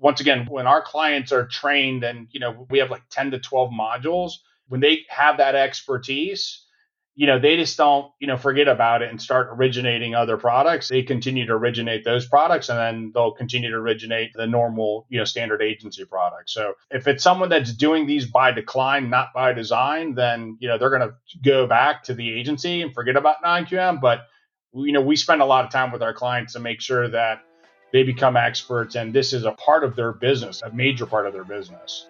once again, when our clients are trained and, you know, we have like 10 to 12 modules, when they have that expertise, you know, they just don't, you know, forget about it and start originating other products. They continue to originate those products and then they'll continue to originate the normal, you know, standard agency products. So if it's someone that's doing these by decline, not by design, then, you know, they're going to go back to the agency and forget about non-QM. But, you know, we spend a lot of time with our clients to make sure that they become experts and this is a part of their business, a major part of their business.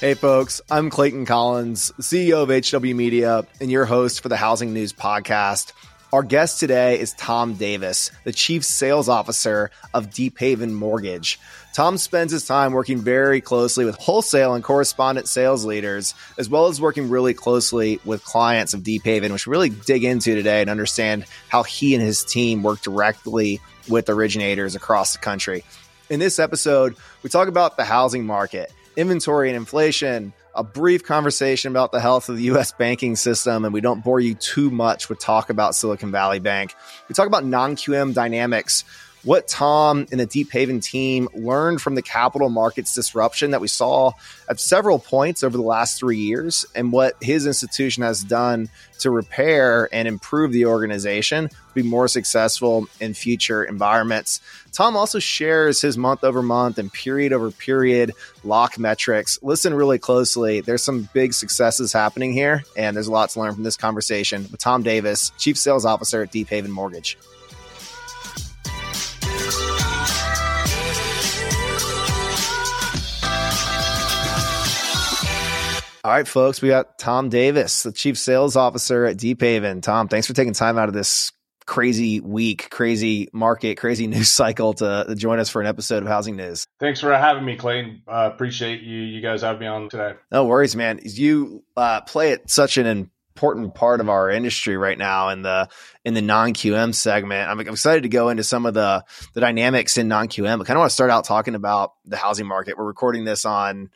Hey, folks, I'm Clayton Collins, CEO of HW Media, and your host for the Housing News Podcast. Our guest today is Tom Davis, the Chief Sales Officer of Deephaven Mortgage. Tom spends his time working very closely with wholesale and correspondent sales leaders, as well as working really closely with clients of Deephaven, which we really dig into today and understand how he and his team work directly with originators across the country. In this episode, we talk about the housing market inventory and inflation, a brief conversation about the health of the US banking system, and we don't bore you too much with talk about Silicon Valley Bank. We talk about non QM dynamics, what Tom and the Deephaven team learned from the capital markets disruption that we saw at several points over the last three years, and what his institution has done to repair and improve the organization to be more successful in future environments. Tom also shares his month over month and period over period lock metrics. Listen really closely. There's some big successes happening here, and there's a lot to learn from this conversation with Tom Davis, Chief Sales Officer at Deephaven Mortgage. All right, folks, we got Tom Davis, the chief sales officer at Deephaven. Tom, thanks for taking time out of this crazy week, crazy market, crazy news cycle to, to join us for an episode of Housing News. Thanks for having me, Clayton. Uh, appreciate you you guys having me on today. No worries, man. You uh, play at such an important part of our industry right now in the in the non QM segment. I'm, I'm, excited to go into some of the the dynamics in non QM. I kind of want to start out talking about the housing market. We're recording this on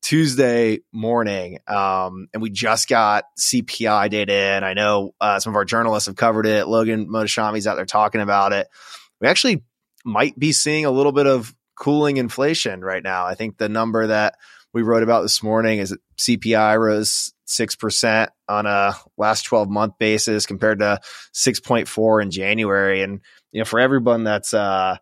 Tuesday morning, um, and we just got CPI data in. I know uh, some of our journalists have covered it. Logan Mohtashami's out there talking about it. We actually might be seeing a little bit of cooling inflation right now. I think the number that we wrote about this morning is CPI rose 6% on a last 12 month basis compared to 6.4 in January. And, you know, for everyone that's, uh,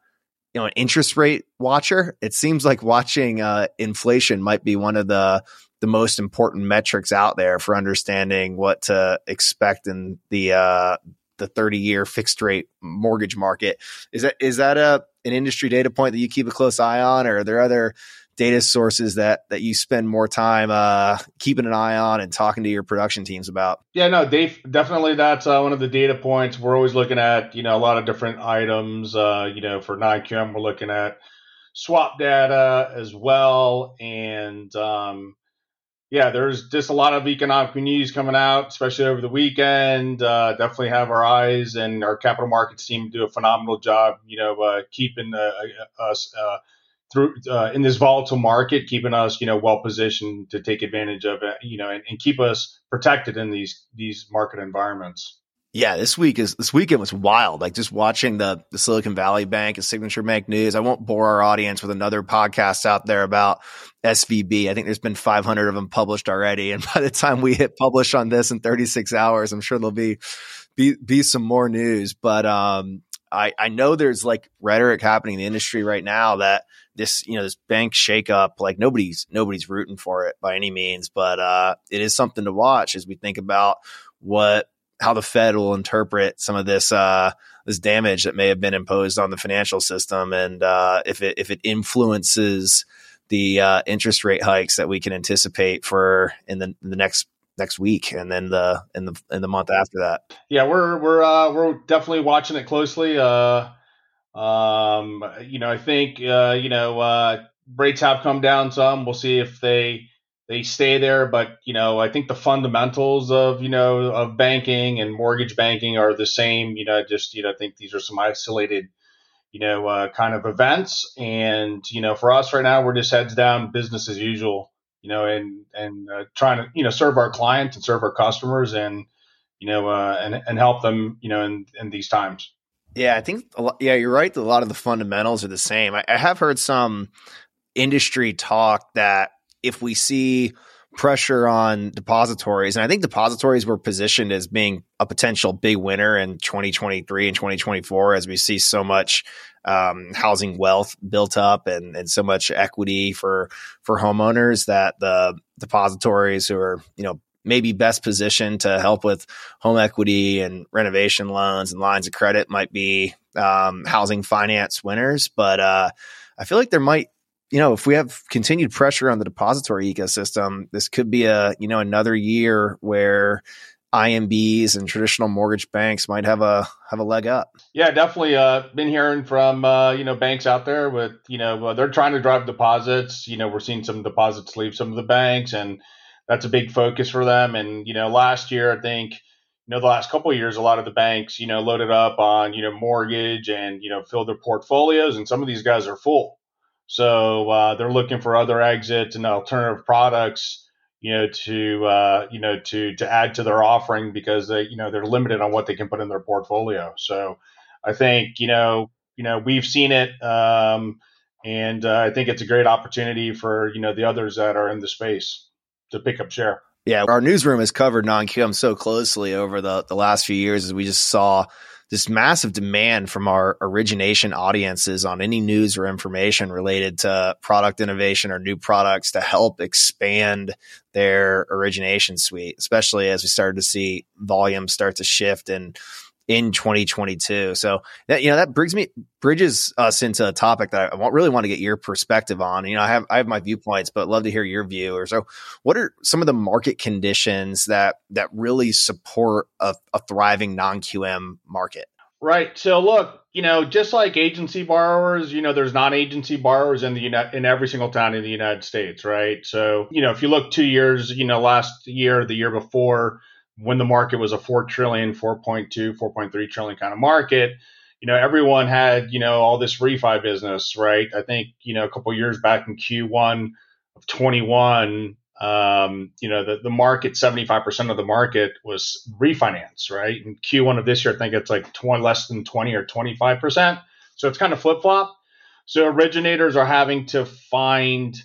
you know an interest rate watcher, it seems like watching uh, inflation might be one of the the most important metrics out there for understanding what to expect in the uh, the 30 year fixed rate mortgage market. Is that is that a an industry data point that you keep a close eye on, or are there other data sources that that you spend more time uh, keeping an eye on and talking to your production teams about? Yeah, no, Dave, definitely that's uh, one of the data points. We're always looking at you know a lot of different items. Uh, you know, for non-QM, we're looking at swap data as well, and um, yeah, there's just a lot of economic news coming out, especially over the weekend. Uh, definitely have our eyes, and our capital markets team do a phenomenal job. You know, uh, keeping uh, us through uh, in this volatile market, keeping us you know well positioned to take advantage of it, you know, and, and keep us protected in these these market environments. Yeah, this week is this weekend was wild. Like just watching the the Silicon Valley Bank and Signature Bank news. I won't bore our audience with another podcast out there about SVB. I think there's been 500 of them published already, and by the time we hit publish on this in 36 hours, I'm sure there'll be be be some more news. But um, I I know there's like rhetoric happening in the industry right now that this you know this bank shakeup like nobody's nobody's rooting for it by any means but uh, it is something to watch as we think about what how the fed will interpret some of this uh, this damage that may have been imposed on the financial system and uh, if it if it influences the uh, interest rate hikes that we can anticipate for in the, in the next next week and then the in the in the month after that yeah we're we're uh we're definitely watching it closely uh um, you know, I think uh, you know uh, rates have come down some. We'll see if they they stay there, but you know, I think the fundamentals of you know of banking and mortgage banking are the same. You know, just you know, I think these are some isolated you know uh, kind of events, and you know, for us right now, we're just heads down, business as usual. You know, and and uh, trying to you know serve our clients and serve our customers and you know uh, and and help them you know in in these times. Yeah, I think yeah, you're right. A lot of the fundamentals are the same. I, I have heard some industry talk that if we see pressure on depositories. And I think depositories were positioned as being a potential big winner in 2023 and 2024 as we see so much um, housing wealth built up and, and so much equity for for homeowners that the depositories who are you know maybe best positioned to help with home equity and renovation loans and lines of credit might be um, housing finance winners. But uh, I feel like there might you know, if we have continued pressure on the depository ecosystem, this could be a, you know, another year where IMBs and traditional mortgage banks might have a have a leg up. Yeah, definitely. Uh, been hearing from uh, you know banks out there with you know uh, they're trying to drive deposits. You know, we're seeing some deposits leave some of the banks, and that's a big focus for them. And you know, last year I think you know the last couple years, a lot of the banks you know loaded up on you know mortgage and you know filled their portfolios, and some of these guys are full. So uh, they're looking for other exits and alternative products, you know, to uh, you know to to add to their offering because they you know they're limited on what they can put in their portfolio. So I think you know you know we've seen it, um, and uh, I think it's a great opportunity for you know the others that are in the space to pick up share. Yeah, our newsroom has covered non-QM so closely over the the last few years as we just saw this massive demand from our origination audiences on any news or information related to product innovation or new products to help expand their origination suite, especially as we started to see volume start to shift and in 2022. So that you know that brings me bridges us into a topic that I really want to get your perspective on. You know, I have I have my viewpoints, but love to hear your view. Or so, what are some of the market conditions that that really support a, a thriving non QM market? Right. So look, you know, just like agency borrowers, you know, there's non-agency borrowers in the in every single town in the United States, right? So, you know, if you look 2 years, you know, last year, the year before, when the market was a 4 trillion, 4.2, 4.3 trillion kind of market, you know, everyone had, you know, all this refi business, right? I think, you know, a couple years back in Q1 of 21, um, you know, the, the market, 75% of the market was refinance, right? In Q1 of this year, I think it's like 20, less than 20 or 25%. So it's kind of flip flop. So originators are having to find,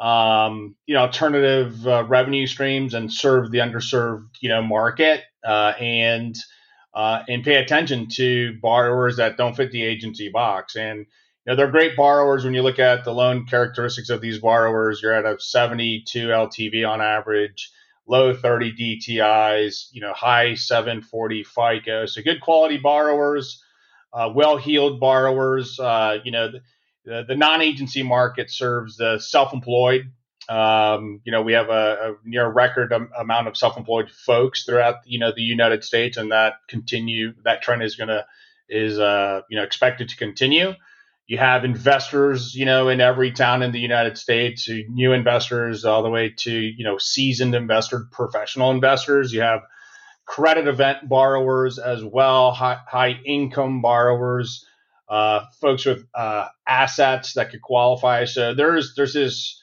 um, you know, alternative uh, revenue streams and serve the underserved, you know, market uh, and uh, and pay attention to borrowers that don't fit the agency box. And you know, they're great borrowers when you look at the loan characteristics of these borrowers. You're at a 72 LTV on average, low 30 DTIs, you know, high 740 FICO. So good quality borrowers, uh, well-heeled borrowers. Uh, you know. The, the, the non-agency market serves the self-employed. Um, you know, we have a, a near record amount of self-employed folks throughout, you know, the United States, and that continue that trend is going to is uh, you know expected to continue. You have investors, you know, in every town in the United States, new investors all the way to you know seasoned investor, professional investors. You have credit event borrowers as well, high, high income borrowers uh, folks with uh, assets that could qualify. So there's there's this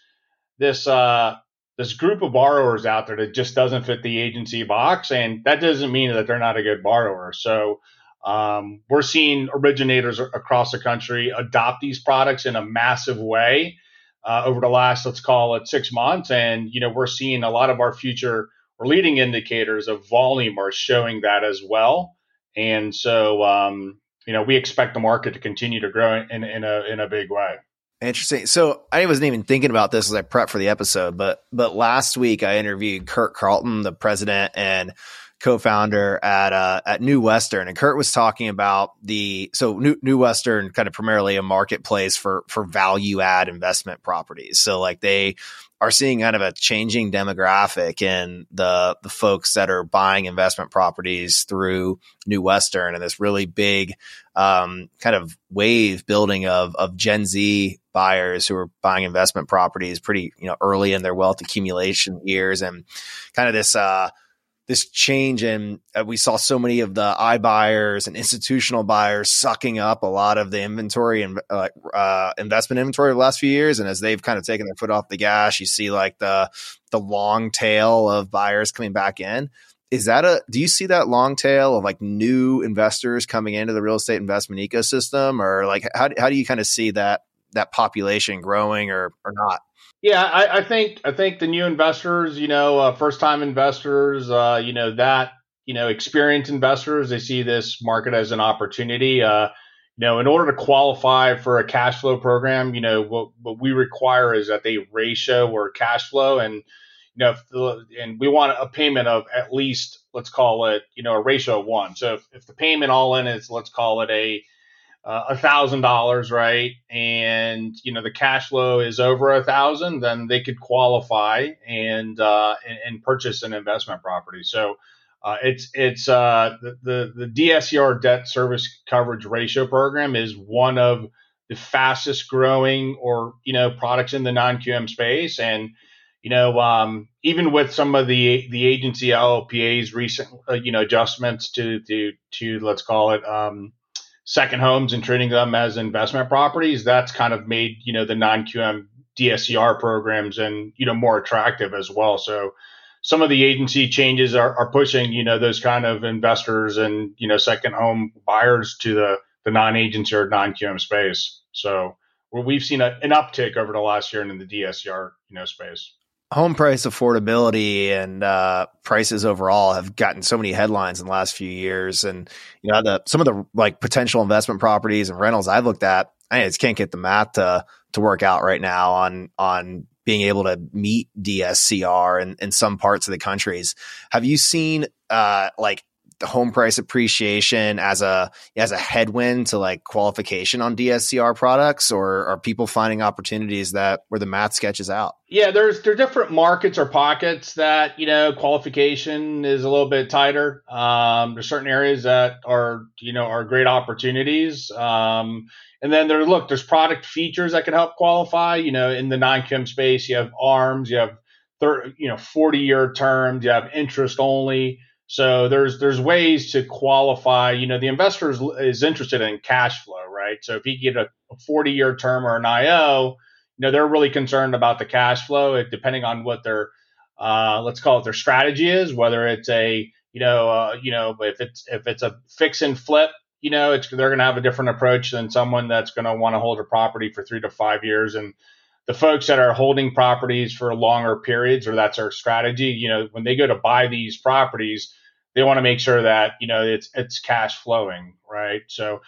this uh, this group of borrowers out there that just doesn't fit the agency box, and that doesn't mean that they're not a good borrower. So um, we're seeing originators across the country adopt these products in a massive way uh, over the last let's call it six months, and you know we're seeing a lot of our future or leading indicators of volume are showing that as well. And so, um, you know, we expect the market to continue to grow in, in a in a big way. Interesting. So I wasn't even thinking about this as I prep for the episode, but but last week I interviewed Kurt Carlton, the president and co-founder at uh, at New Western, and Kurt was talking about the so New, New Western kind of primarily a marketplace for for value add investment properties. So like they are seeing kind of a changing demographic in the the folks that are buying investment properties through New Western and this really big um, kind of wave building of of Gen Z buyers who are buying investment properties pretty you know early in their wealth accumulation years and kind of this uh, this change in uh, we saw so many of the i buyers and institutional buyers sucking up a lot of the inventory and uh, uh, investment inventory of the last few years. And as they've kind of taken their foot off the gas you see like the the long tail of buyers coming back in. Is that a do you see that long tail of like new investors coming into the real estate investment ecosystem? Or like how, how do you kind of see that that population growing or or not yeah, I, I, think I think the new investors, you know, uh, first time investors, uh, you know, that you know, experienced investors, they see this market as an opportunity. Uh, you know, in order to qualify for a cash flow program, you know, what, what we require is that they ratio or cash flow, and you know, the, and we want a payment of at least let's call it, you know, a ratio of one. So if, if the payment all in is let's call it a a thousand dollars, right? And you know the cash flow is over a thousand, then they could qualify and uh, and, and, purchase an investment property. So uh, it's it's uh, the, the the DSCR debt service coverage ratio program is one of the fastest growing or you know products in the non QM space, and you know um, even with some of the the agency LLPA's recent uh, you know adjustments to to to let's call it um, second homes and treating them as investment properties, that's kind of made, you know, the non-QM DSCR programs and, you know, more attractive as well. So some of the agency changes are, are pushing, you know, those kind of investors and, you know, second home buyers to the, the non-agency or non-QM space. So we've seen a, an uptick over the last year in the DSCR, you know, space home price affordability and uh, prices overall have gotten so many headlines in the last few years, and you know the some of the like potential investment properties and rentals I've looked at, I just can't get the math to to work out right now on on being able to meet DSCR in, in some parts of the countries. Have you seen uh, like the home price appreciation as a as a headwind to like qualification on DSCR products, or are people finding opportunities that where the math sketches out? Yeah, there's there are different markets or pockets that you know qualification is a little bit tighter. Um, there's certain areas that are you know are great opportunities. Um, and then there look there's product features that can help qualify. You know, in the non-QM space, you have arms, you have thir- you know 40 year terms, you have interest only. So there's there's ways to qualify. You know, the investor is, is interested in cash flow, right? So if he get a, 40 year term or an IO, you know, they're really concerned about the cash flow. Depending on what their uh, let's call it their strategy is, whether it's a you know uh, you know if it's if it's a fix and flip, you know, it's they're going to have a different approach than someone that's going to want to hold a property for three to five years and the folks that are holding properties for longer periods or that's our strategy you know when they go to buy these properties they want to make sure that you know it's it's cash flowing right? So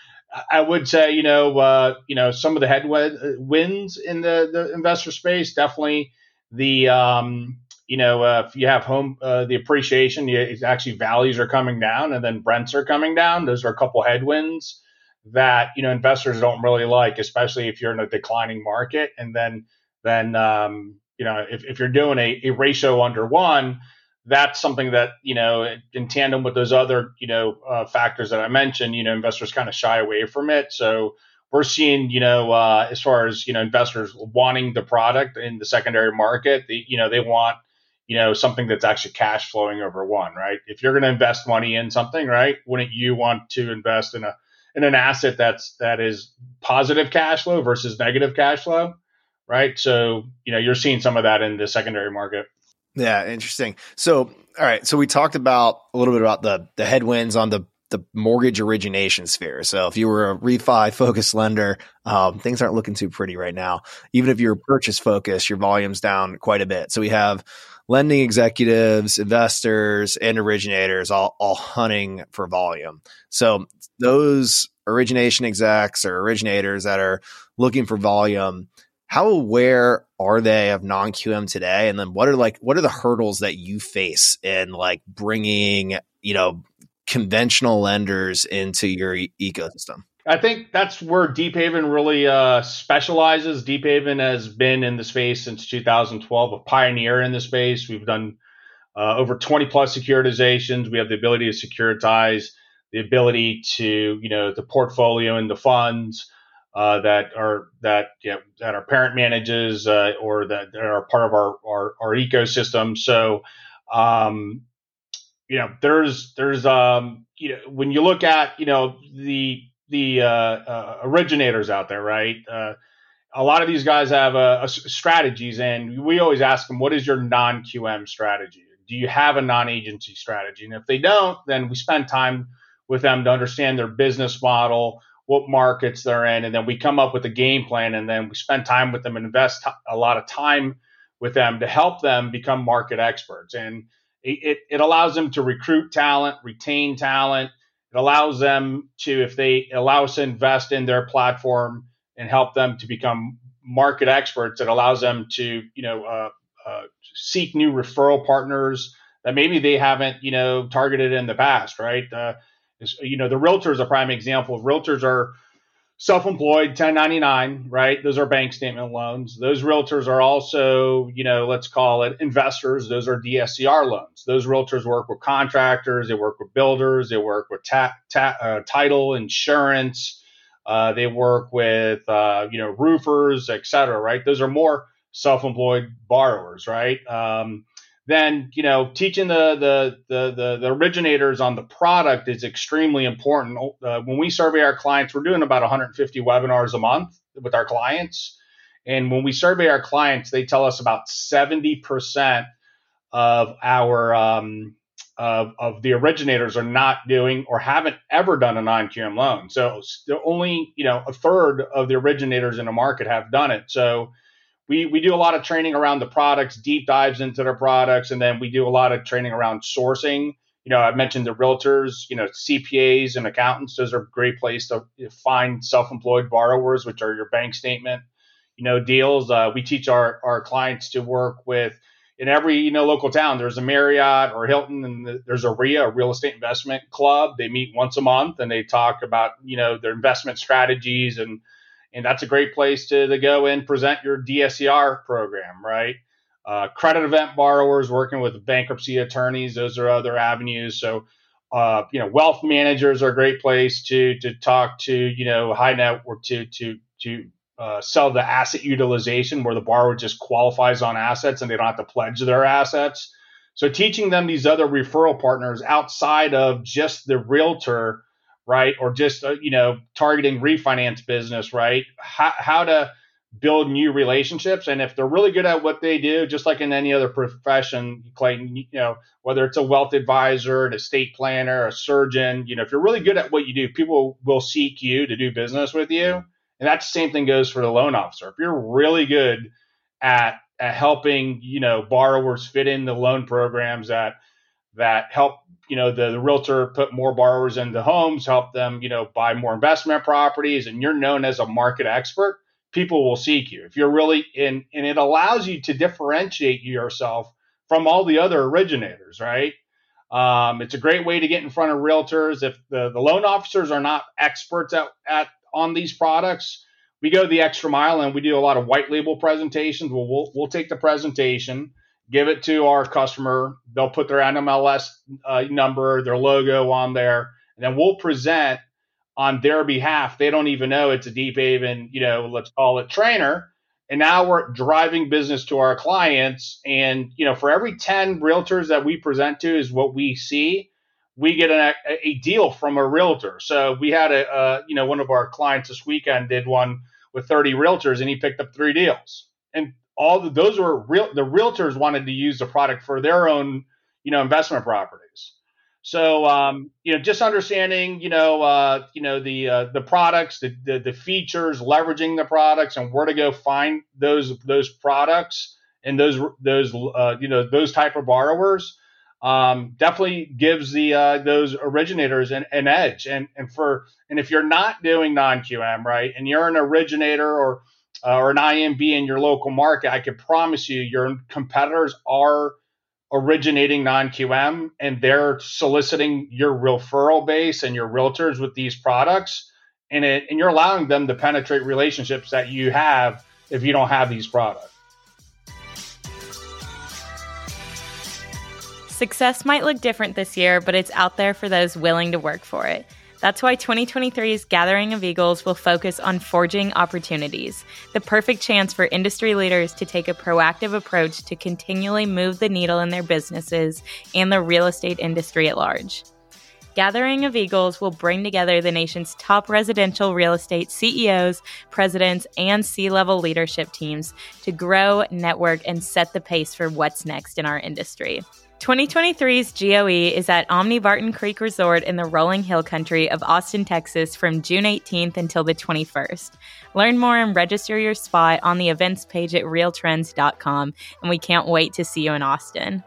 i would say you know uh, you know some of the headwinds in the the investor space definitely the um, you know uh, if you have home uh, the appreciation you, actually values are coming down and then rents are coming down. Those are a couple headwinds that you know investors don't really like, especially if you're in a declining market. And then then um, you know if, if you're doing a, a ratio under one, that's something that you know in tandem with those other you know uh, factors that I mentioned, you know investors kind of shy away from it. So we're seeing you know uh, as far as you know investors wanting the product in the secondary market, the, you know they want you know something that's actually cash flowing over one, right? If you're going to invest money in something, right, wouldn't you want to invest in a in an asset that's that is positive cash flow versus negative cash flow, right? So you know you're seeing some of that in the secondary market. Yeah, interesting. So all right, so we talked about a little bit about the the headwinds on the the mortgage origination sphere. So if you were a refi focused lender, um, things aren't looking too pretty right now. Even if you're purchase focused, your volume's down quite a bit. So we have lending executives, investors, and originators all, all hunting for volume. So those origination execs or originators that are looking for volume, how aware are they of non-QM today? And then what are like, what are the hurdles that you face in like bringing, you know, conventional lenders into your ecosystem? I think that's where Deephaven really uh, specializes. Deephaven has been in the space since 2012, a pioneer in the space. We've done uh, over 20 plus securitizations. We have the ability to securitize, the ability to, you know, the portfolio and the funds uh, that are that you know, that our parent manages uh, or that are part of our, our, our ecosystem. So um, you know, there's there's um, you know, when you look at you know the the uh, uh, originators out there, right? Uh, a lot of these guys have strategies, and we always ask them, "What is your non QM strategy? Do you have a non agency strategy?" And if they don't, then we spend time with them to understand their business model, what markets they're in, and then we come up with a game plan, and then we spend time with them and invest a lot of time with them to help them become market experts. And it, it allows them to recruit talent, retain talent. It allows them to, if they allow us to invest in their platform and help them to become market experts, it allows them to, you know, uh, uh, seek new referral partners that maybe they haven't, you know, targeted in the past, right? Uh, you know, the realtor is a prime example. Realtors are self-employed 1099 right? Those are bank statement loans. Those realtors are also you know let's call it investors. Those are dscr loans. Those realtors work with contractors they work with builders they work with ta- ta- uh, title insurance uh, they work with uh, you know roofers et cetera right? Those are more self-employed borrowers right? Um, then you know teaching the, the the the, the originators on the product is extremely important. Uh, when we survey our clients, we're doing about 150 webinars a month with our clients, and when we survey our clients, they tell us about 70 percent of our um, of, of the originators are not doing or haven't ever done a non-QM loan. So only you know a third of the originators in the market have done it. So we we do a lot of training around the products, deep dives into their products, and then we do a lot of training around sourcing. You know, I mentioned the realtors, you know, CPAs and accountants. Those are a great place to find self-employed borrowers, which are your bank statement, you know, deals. Uh, we teach our our clients to work with in every you know local town. There's a Marriott or Hilton, and there's a RIA, a real estate investment club. They meet once a month and they talk about you know their investment strategies and and that's a great place to, to go and present your DSCR program, right? Uh, credit event borrowers working with bankruptcy attorneys, those are other avenues. So, uh, you know, wealth managers are a great place to to talk to, you know, high net worth to to to uh, sell the asset utilization where the borrower just qualifies on assets and they don't have to pledge their assets. So, teaching them these other referral partners outside of just the realtor right? Or just uh, you know targeting refinance business, right? How, how to build new relationships, and if they're really good at what they do, just like in any other profession, Clayton, you know whether it's a wealth advisor, an estate planner, a surgeon, you know if you're really good at what you do, people will seek you to do business with you, and that same thing goes for the loan officer. If you're really good at at helping you know borrowers fit in the loan programs that that help you know the, the realtor put more borrowers into homes help them you know buy more investment properties and you're known as a market expert people will seek you. If you're really in and it allows you to differentiate yourself from all the other originators right? Um, it's a great way to get in front of realtors. If the, the loan officers are not experts at, at on these products we go the extra mile and we do a lot of white label presentations. We'll, we'll, we'll take the presentation give it to our customer. They'll put their NMLS uh, number, their logo on there, and then we'll present on their behalf. They don't even know it's a Deephaven, you know, let's call it trainer. And now we're driving business to our clients. And, you know, for every 10 realtors that we present to is what we see, we get a, a deal from a realtor. So we had a, uh, you know, one of our clients this weekend did one with 30 realtors and he picked up three deals. And all the, those were real. The realtors wanted to use the product for their own, you know, investment properties. So, um, you know, just understanding, you know, uh, you know the uh, the products, the, the, the features, leveraging the products, and where to go find those those products and those those uh, you know those type of borrowers um, definitely gives the uh, those originators an, an edge. And and for and if you're not doing non QM right, and you're an originator or uh, or an IMB in your local market, I can promise you your competitors are originating non-QM and they're soliciting your referral base and your realtors with these products and it and you're allowing them to penetrate relationships that you have if you don't have these products. Success might look different this year, but it's out there for those willing to work for it. That's why 2023's Gathering of Eagles will focus on forging opportunities, the perfect chance for industry leaders to take a proactive approach to continually move the needle in their businesses and the real estate industry at large. Gathering of Eagles will bring together the nation's top residential real estate CEOs, presidents, and C level leadership teams to grow, network, and set the pace for what's next in our industry. 2023's GOE is at Omni Barton Creek Resort in the Rolling Hill Country of Austin, Texas from June 18th until the 21st. Learn more and register your spot on the events page at realtrends.com, and we can't wait to see you in Austin.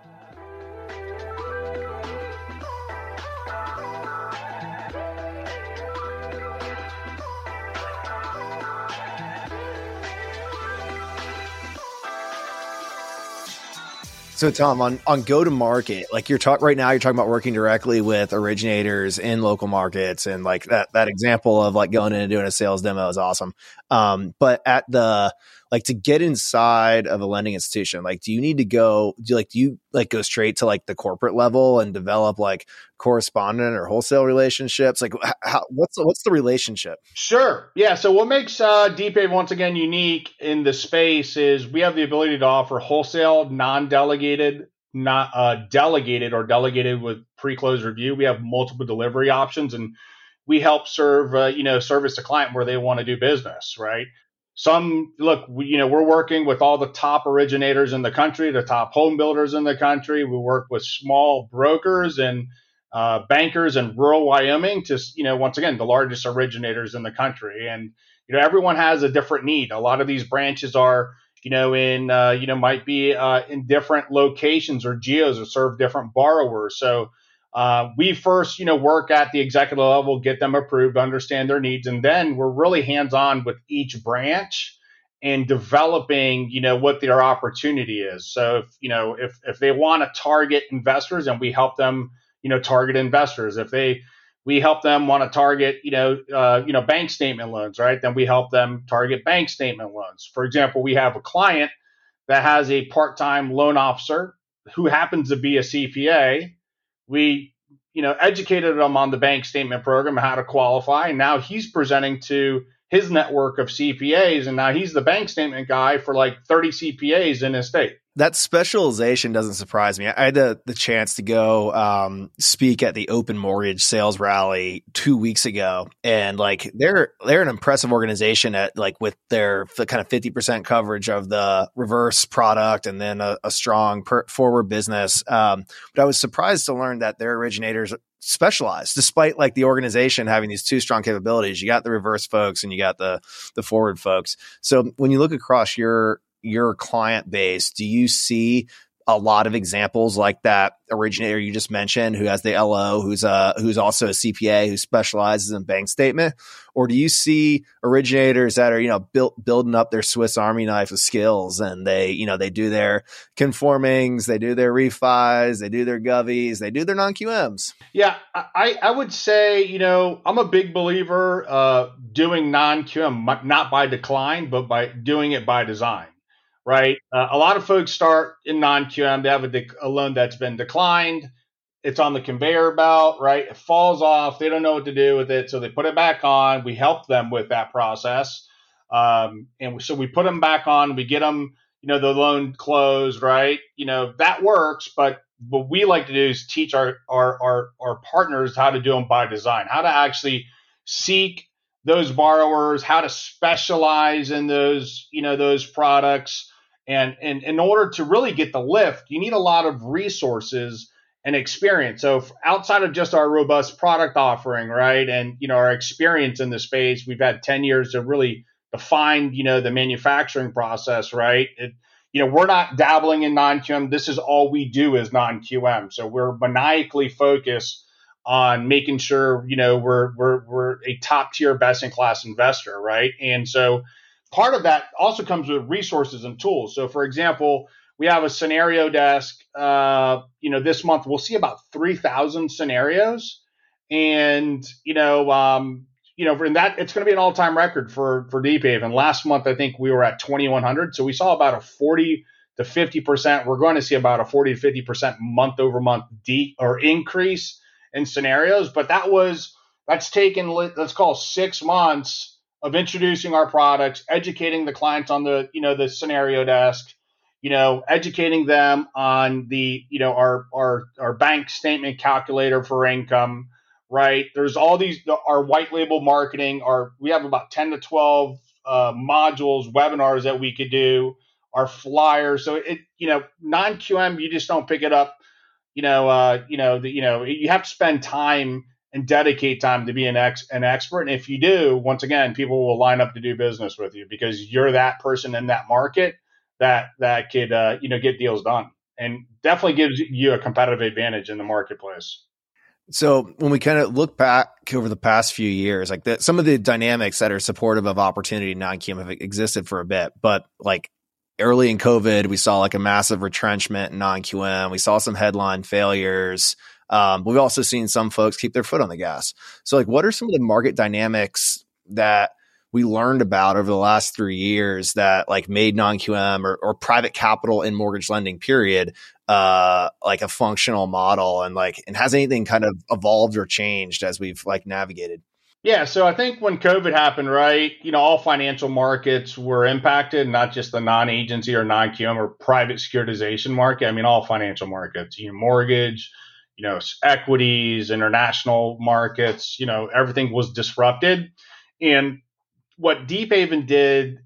So Tom, on on go to market, like you're talking right now, you're talking about working directly with originators in local markets, and like that that example of like going in and doing a sales demo is awesome. Um, but at the like to get inside of a lending institution like do you need to go do you like do you like go straight to like the corporate level and develop like correspondent or wholesale relationships? Like how, what's the, what's the relationship? Sure. Yeah so what makes uh once again unique in the space is we have the ability to offer wholesale non-delegated not uh, delegated or delegated with pre-close review. We have multiple delivery options and we help serve uh, you know service a client where they want to do business right some look we, you know we're working with all the top originators in the country the top home builders in the country. We work with small brokers and uh, bankers in rural wyoming to you know once again the largest originators in the country. And you know everyone has a different need. A lot of these branches are you know in uh, you know might be uh, in different locations or geos or serve different borrowers. So uh, we first, you know, work at the executive level, get them approved, understand their needs, and then we're really hands-on with each branch and developing, you know, what their opportunity is. So, if you know, if if they want to target investors, and we help them, you know, target investors. If they we help them want to target, you know, uh, you know, bank statement loans, right? Then we help them target bank statement loans. For example, we have a client that has a part-time loan officer who happens to be a CPA we you know educated him on the bank statement program how to qualify and now he's presenting to his network of cpas and now he's the bank statement guy for like 30 cpas in his state that specialization doesn't surprise me. I had the, the chance to go um, speak at the Open Mortgage Sales Rally two weeks ago, and like they're they're an impressive organization at like with their the kind of fifty percent coverage of the reverse product, and then a, a strong per, forward business. Um, but I was surprised to learn that their originators specialize despite like the organization having these two strong capabilities you got the reverse folks and you got the the forward folks so when you look across your your client base, do you see a lot of examples like that originator you just mentioned who has the LO who's a who's also a CPA who specializes in bank statement? Or do you see originators that are you know built building up their Swiss army knife of skills and they you know they do their conformings they do their refis they do their govies they do their non-QMs yeah I I would say you know I'm a big believer uh doing non-QM not by decline but by doing it by design right? Uh, a lot of folks start in non-QM. They have a, a, loan that's been declined. It's on the conveyor belt, right? It falls off. They don't know what to do with it, so they put it back on. We help them with that process, um, and so we put them back on. We get them, you know, the loan closed, right? You know that works, but what we like to do is teach our our our, our partners how to do them by design, how to actually seek those borrowers, how to specialize in those, you know, those products. And, and in order to really get the lift, you need a lot of resources and experience. So outside of just our robust product offering, right, and you know our experience in the space, we've had 10 years to really define, you know, the manufacturing process, right? It, you know, we're not dabbling in non-QM. This is all we do is non-QM. So we're maniacally focused on making sure you know we're we're we're a top tier best in class investor right and so part of that also comes with resources and tools. So for example we have a scenario desk uh, you know this month we'll see about 3000 scenarios. And you know um, you know in that it's going to be an all-time record for for and last month i think we were at 2100 so we saw about a 40 to 50 percent we're going to see about a 40 to 50 percent month over month de- or increase in scenarios, but that was that's taken let's call six months of introducing our products, educating the clients on the you know the scenario desk, you know, educating them on the you know our our our bank statement calculator for income, right? There's all these our white label marketing. Our we have about ten to twelve uh, modules, webinars that we could do, our flyers. So it you know non QM you just don't pick it up. You know, uh, you know, the, you know, you have to spend time and dedicate time to be an ex an expert. And if you do, once again, people will line up to do business with you because you're that person in that market that that could uh, you know get deals done, and definitely gives you a competitive advantage in the marketplace. So when we kind of look back over the past few years, like some of the dynamics that are supportive of opportunity non-QM have existed for a bit, but like early in COVID, we saw like a massive retrenchment in non-QM. We saw some headline failures. Um, we've also seen some folks keep their foot on the gas. So, like, what are some of the market dynamics that we learned about over the last three years that like made non-QM or, or private capital in mortgage lending period uh, like a functional model and like and has anything kind of evolved or changed as we've like navigated? Yeah, so I think when COVID happened, right, you know, all financial markets were impacted, not just the non-agency or non-QM or private securitization market. I mean, all financial markets, you know, mortgage, you know, equities, international markets, you know, everything was disrupted. And what Deephaven did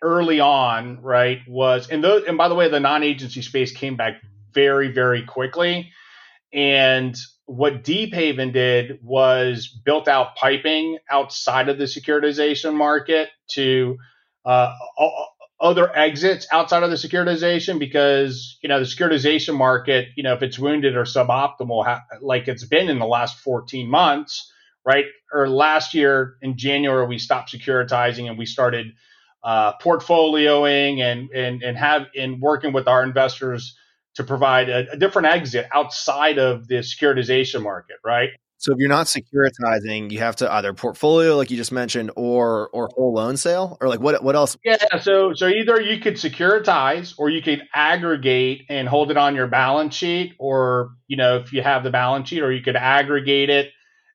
early on, right, was and those and by the way, the non-agency space came back very, very quickly. And what Deephaven did was built out piping outside of the securitization market to uh, other exits outside of the securitization because you know the securitization market you know if it's wounded or suboptimal like it's been in the last 14 months right? Or last year in january we stopped securitizing and we started uh, portfolioing and and and have in working with our investors to provide a, a different exit outside of the securitization market right so if you're not securitizing, you have to either portfolio, like you just mentioned, or or whole loan sale, or like what what else? Yeah, so so either you could securitize, or you could aggregate and hold it on your balance sheet, or you know if you have the balance sheet, or you could aggregate it,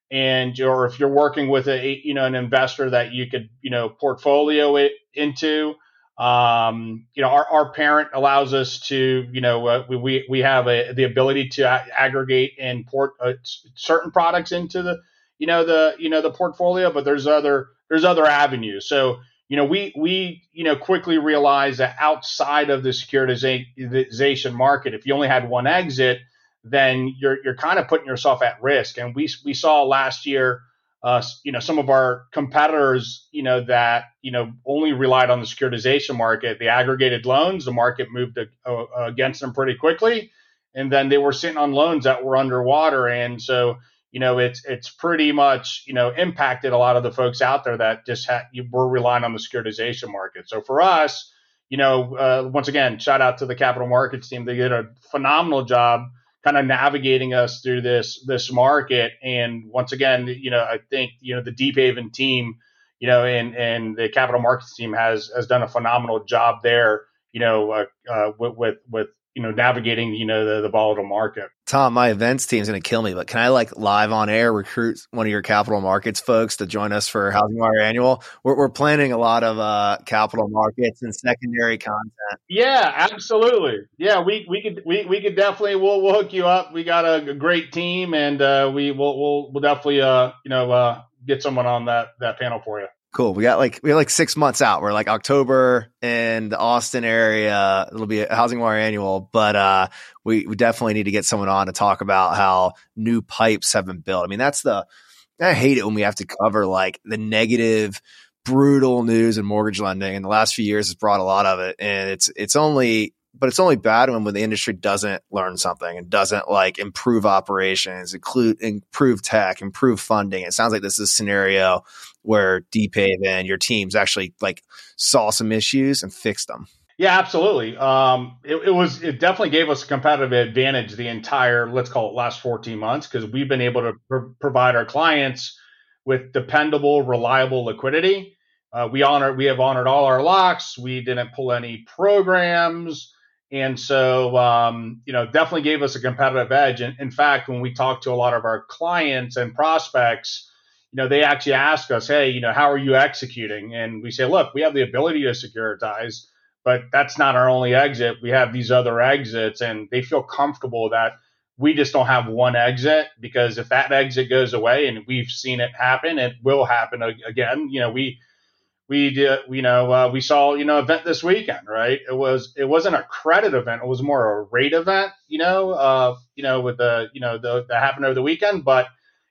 and or if you're working with a you know an investor that you could you know portfolio it into. Um, you know, our, our parent allows us to, you know, uh, we, we have a, the ability to a- aggregate and port uh, certain products into the, you know, the, you know, the portfolio, but there's other, there's other avenues. So, you know, we, we, you know, quickly realized that outside of the securitization market, if you only had one exit, then you're, you're kind of putting yourself at risk. And we, we saw last year, uh, you know, some of our competitors, you know, that you know only relied on the securitization market, the aggregated loans, the market moved against them pretty quickly, and then they were sitting on loans that were underwater, and so you know it's it's pretty much you know impacted a lot of the folks out there that just had you were relying on the securitization market. So for us, you know, uh, once again, shout out to the capital markets team; they did a phenomenal job kind of navigating us through this this market. And once again, you know, I think you know the Deephaven team, you know, and and the capital markets team has has done a phenomenal job there. You know, uh, uh, with with you know navigating you know the, the volatile market. Tom, my events team's going to kill me, but can I like live on air recruit one of your capital markets folks to join us for HousingWire Annual? We're, we're planning a lot of uh, capital markets and secondary content. Yeah, absolutely. Yeah, we we could we, we could definitely we'll, we'll hook you up. We got a, a great team, and uh, we will we'll, we'll definitely uh you know uh, get someone on that that panel for you. Cool. We got like we have like six months out. We're like October in the Austin area. It'll be a HousingWire annual, but uh, we, we definitely need to get someone on to talk about how new pipes have been built. I mean, that's the I hate it when we have to cover like the negative, brutal news in mortgage lending. and the last few years, has brought a lot of it, and it's it's only but it's only bad when, when the industry doesn't learn something and doesn't like improve operations, include improve tech, improve funding. It sounds like this is a scenario where Deephaven, your teams actually like saw some issues and fixed them. Yeah, absolutely. Um, it, it, was it definitely gave us a competitive advantage the entire let's call it last 14 months because we've been able to pr- provide our clients with dependable, reliable liquidity. Uh, we honor we have honored all our locks. We didn't pull any programs. And so, um, you know, definitely gave us a competitive edge. And in fact, when we talked to a lot of our clients and prospects, you know, they actually ask us, hey, you know, how are you executing? And we say, look, we have the ability to securitize, but that's not our only exit. We have these other exits, and they feel comfortable that we just don't have one exit because if that exit goes away, and we've seen it happen, it will happen again. You know, we we did, you know, uh, we saw, you know, event this weekend, right? It was, it wasn't a credit event. It was more a rate event, you know, uh, you know, with the, you know, the, that happened over the weekend, but,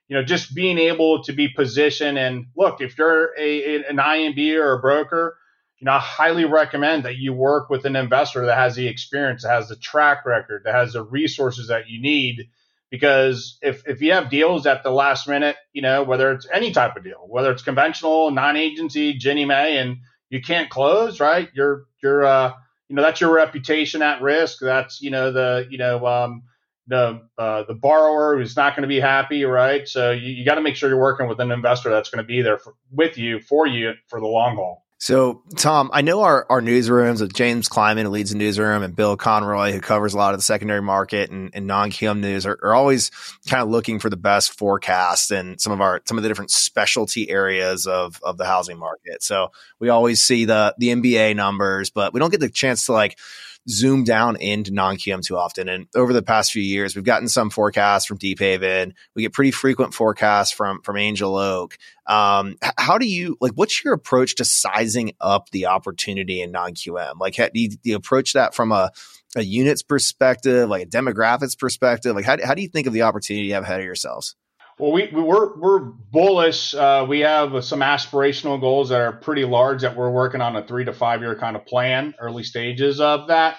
you know, just being able to be positioned and look, if you're a, an IMB or a broker, you know, I highly recommend that you work with an investor that has the experience, that has the track record, that has the resources that you need because if if you have deals at the last minute, you know, whether it's any type of deal, whether it's conventional, non-agency, Ginnie Mae, and you can't close, right? You're you're uh you know that's your reputation at risk. That's you know the you know um the uh, the borrower who's not going to be happy, right? So you, you got to make sure you're working with an investor that's going to be there for, with you for you for the long haul. So, Tom, I know our, our newsrooms with James Kleinman, who leads the newsroom, and Bill Conroy, who covers a lot of the secondary market and, and non QM news, are, are, always kind of looking for the best forecasts and some of our some of the different specialty areas of of the housing market. So we always see the the MBA numbers, but we don't get the chance to like zoom down into non-QM too often. And over the past few years, we've gotten some forecasts from Deephaven. We get pretty frequent forecasts from from Angel Oak. Um, how do you like? What's your approach to sizing up the opportunity in non-QM? Like, how, do, you, do you approach that from a a units perspective, like a demographics perspective? Like, how, how do you think of the opportunity you have ahead of yourselves? Well, we, we're we're bullish. Uh, we have some aspirational goals that are pretty large that we're working on a three to five year kind of plan, early stages of that.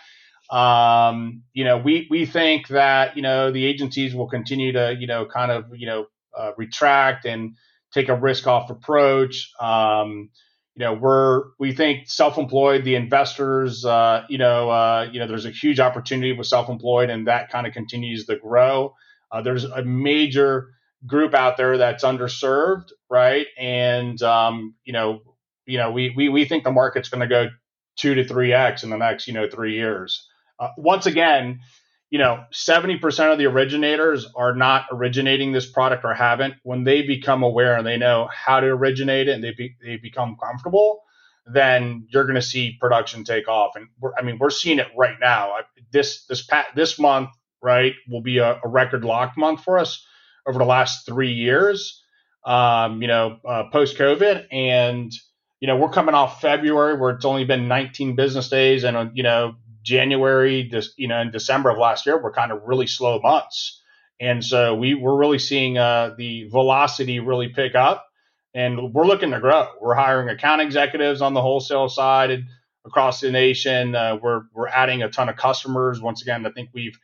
Um, you know, we we think that you know the agencies will continue to you know kind of you know uh, retract and take a risk off approach. Um, you know, we're we think self-employed, the investors, uh, you know, uh, you know, there's a huge opportunity with self-employed, and that kind of continues to grow. Uh, there's a major group out there that's underserved, right? And um, you know, you know, we we we think the market's going to go two to three x in the next you know three years. Uh, once again, you know, seventy percent of the originators are not originating this product or haven't. When they become aware and they know how to originate it and they be, they become comfortable, then you're going to see production take off. And I mean, we're seeing it right now. This this pat this month, right, will be a, a record lock month for us over the last three years, um, you know, uh, post COVID. And, you know, we're coming off February where it's only been 19 business days. And, uh, you know, January, you know, in December of last year, were kind of really slow months. And so we, we're really seeing uh, the velocity really pick up and we're looking to grow. We're hiring account executives on the wholesale side across the nation. Uh, we're, we're adding a ton of customers. Once again, I think we've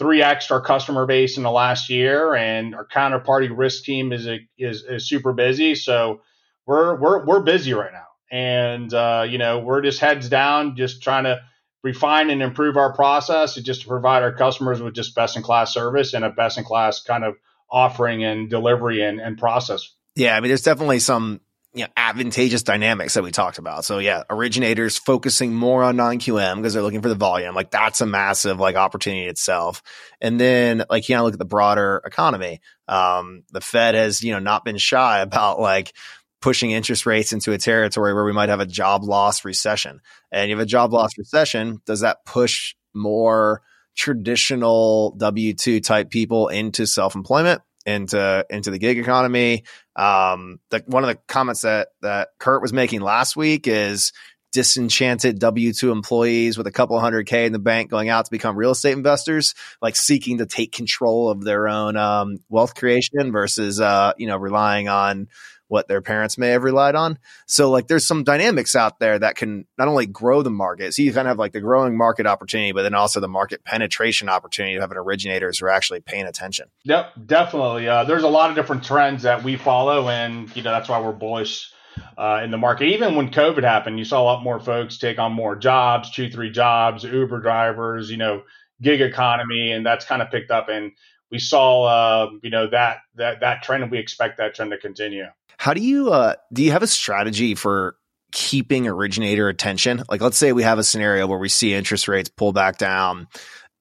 3x our customer base in the last year, and our counterparty risk team is a, is, is super busy. So we're we're we're busy right now, and uh, you know we're just heads down, just trying to refine and improve our process, and just to provide our customers with just best in class service and a best in class kind of offering and delivery and, and process. Yeah, I mean, there's definitely some you know, advantageous dynamics that we talked about. So yeah, originators focusing more on non-QM because they're looking for the volume. Like that's a massive like opportunity itself. And then like, you know, look at the broader economy. Um, the Fed has, you know, not been shy about like pushing interest rates into a territory where we might have a job loss recession. And you have a job loss recession, does that push more traditional W two type people into self employment? Into into the gig economy. Um, the, one of the comments that that Kurt was making last week is disenchanted W two employees with a couple hundred K in the bank going out to become real estate investors, like seeking to take control of their own um, wealth creation versus uh, you know relying on what their parents may have relied on. So like there's some dynamics out there that can not only grow the market, so you kind of have like the growing market opportunity, but then also the market penetration opportunity of having originators who are actually paying attention. Yep, definitely. Uh, there's a lot of different trends that we follow, and you know that's why we're bullish. Uh, in the market, even when COVID happened, you saw a lot more folks take on more jobs, two, three jobs, Uber drivers, you know, gig economy, and that's kind of picked up. And we saw, uh, you know, that that that trend, and we expect that trend to continue. How do you uh, do you have a strategy for keeping originator attention? Like let's say we have a scenario where we see interest rates pull back down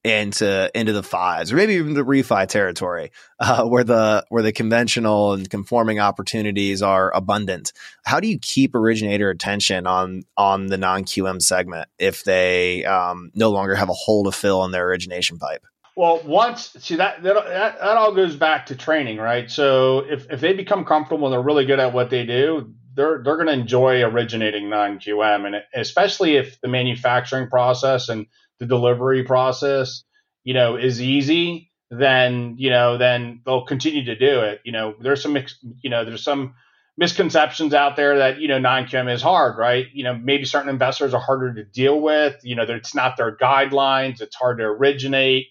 into into the fives or maybe even the refi territory uh, where the where the conventional and conforming opportunities are abundant. How do you keep originator attention on on the non QM segment if they um, no longer have a hole to fill in their origination pipe? Well, once see that, that that that all goes back to training, right? So if if they become comfortable and they're really good at what they do, they're they're going to enjoy originating non QM, and especially if the manufacturing process and the delivery process, you know, is easy, then you know, then they'll continue to do it. You know, there's some you know, there's some misconceptions out there that you know non-QM is hard, right? You know, maybe certain investors are harder to deal with. You know, it's not their guidelines. It's hard to originate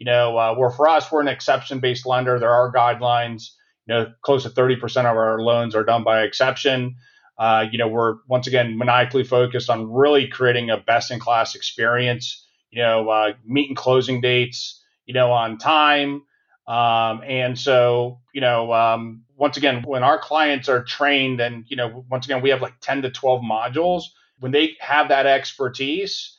you know, uh, where for us, we're an exception based lender. There are guidelines. You know, close to 30% of our loans are done by exception. Uh, you know, we're once again maniacally focused on really creating a best in class experience, you know, uh, meeting closing dates, you know, on time. Um, and so, you know, um, once again, when our clients are trained and, you know, once again, we have like 10 to 12 modules, when they have that expertise,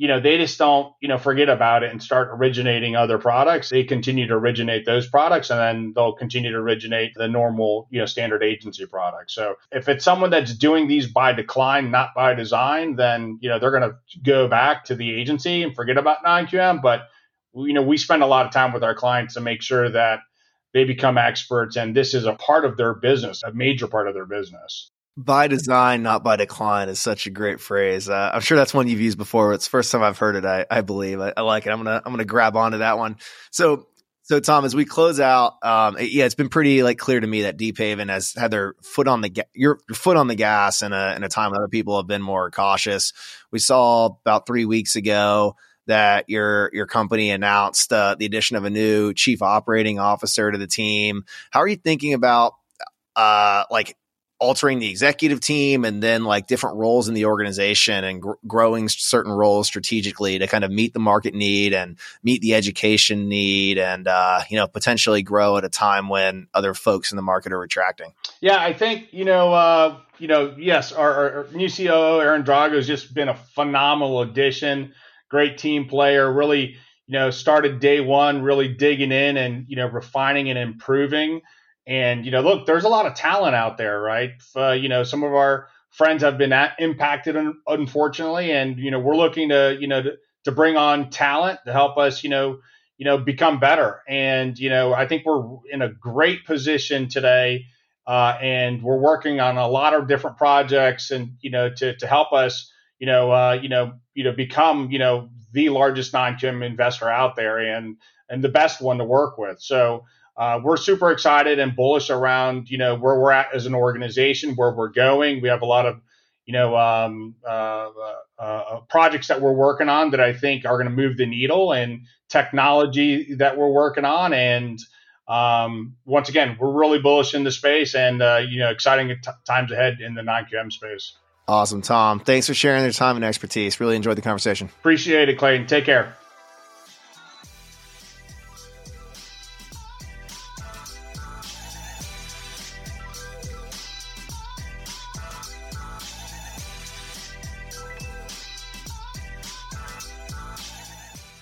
you know, they just don't, you know, forget about it and start originating other products. They continue to originate those products and then they'll continue to originate the normal, you know, standard agency products. So if it's someone that's doing these by decline, not by design, then, you know, they're going to go back to the agency and forget about non-QM. But, you know, we spend a lot of time with our clients to make sure that they become experts and this is a part of their business, a major part of their business by design, not by decline is such a great phrase. Uh, I'm sure that's one you've used before. It's the first time I've heard it. I, I believe I, I, like it. I'm gonna I'm gonna grab onto that one. So so Tom, as we close out, um, it, yeah, it's been pretty like clear to me that Deephaven has had their foot on the ga- your, your foot on the gas in a in a time when other people have been more cautious. We saw about three weeks ago that your your company announced uh, the addition of a new chief operating officer to the team. How are you thinking about uh, like altering the executive team and then like different roles in the organization and gr- growing certain roles strategically to kind of meet the market need and meet the education need and uh, you know potentially grow at a time when other folks in the market are retracting yeah i think you know uh, you know yes our, our new coo aaron drago has just been a phenomenal addition great team player really you know started day one really digging in and you know refining and improving and you know, look, there's a lot of talent out there, right? Uh, you know, some of our friends have been at, impacted, unfortunately, and you know, we're looking to you know to, to bring on talent to help us, you know, you know, become better. And you know, I think we're in a great position today, uh, and we're working on a lot of different projects, and you know, to to help us, you know, uh, you know, you know, become you know the largest non-QM investor out there, and and the best one to work with. So uh, we're super excited and bullish around you know where we're at as an organization, where we're going. We have a lot of you know um, uh, uh, uh projects that we're working on that I think are going to move the needle, and technology that we're working on. And um, once again, we're really bullish in the space, and uh, you know exciting t- times ahead in the non-QM space. Awesome, Tom. Thanks for sharing your time and expertise. Really enjoyed the conversation. Appreciate it, Clayton. Take care.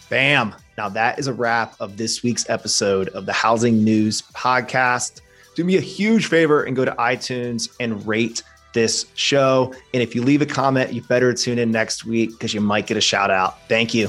Bam. Now, that is a wrap of this week's episode of the Housing News Podcast. Do me a huge favor and go to iTunes and rate this show. And if you leave a comment, you better tune in next week because you might get a shout out. Thank you.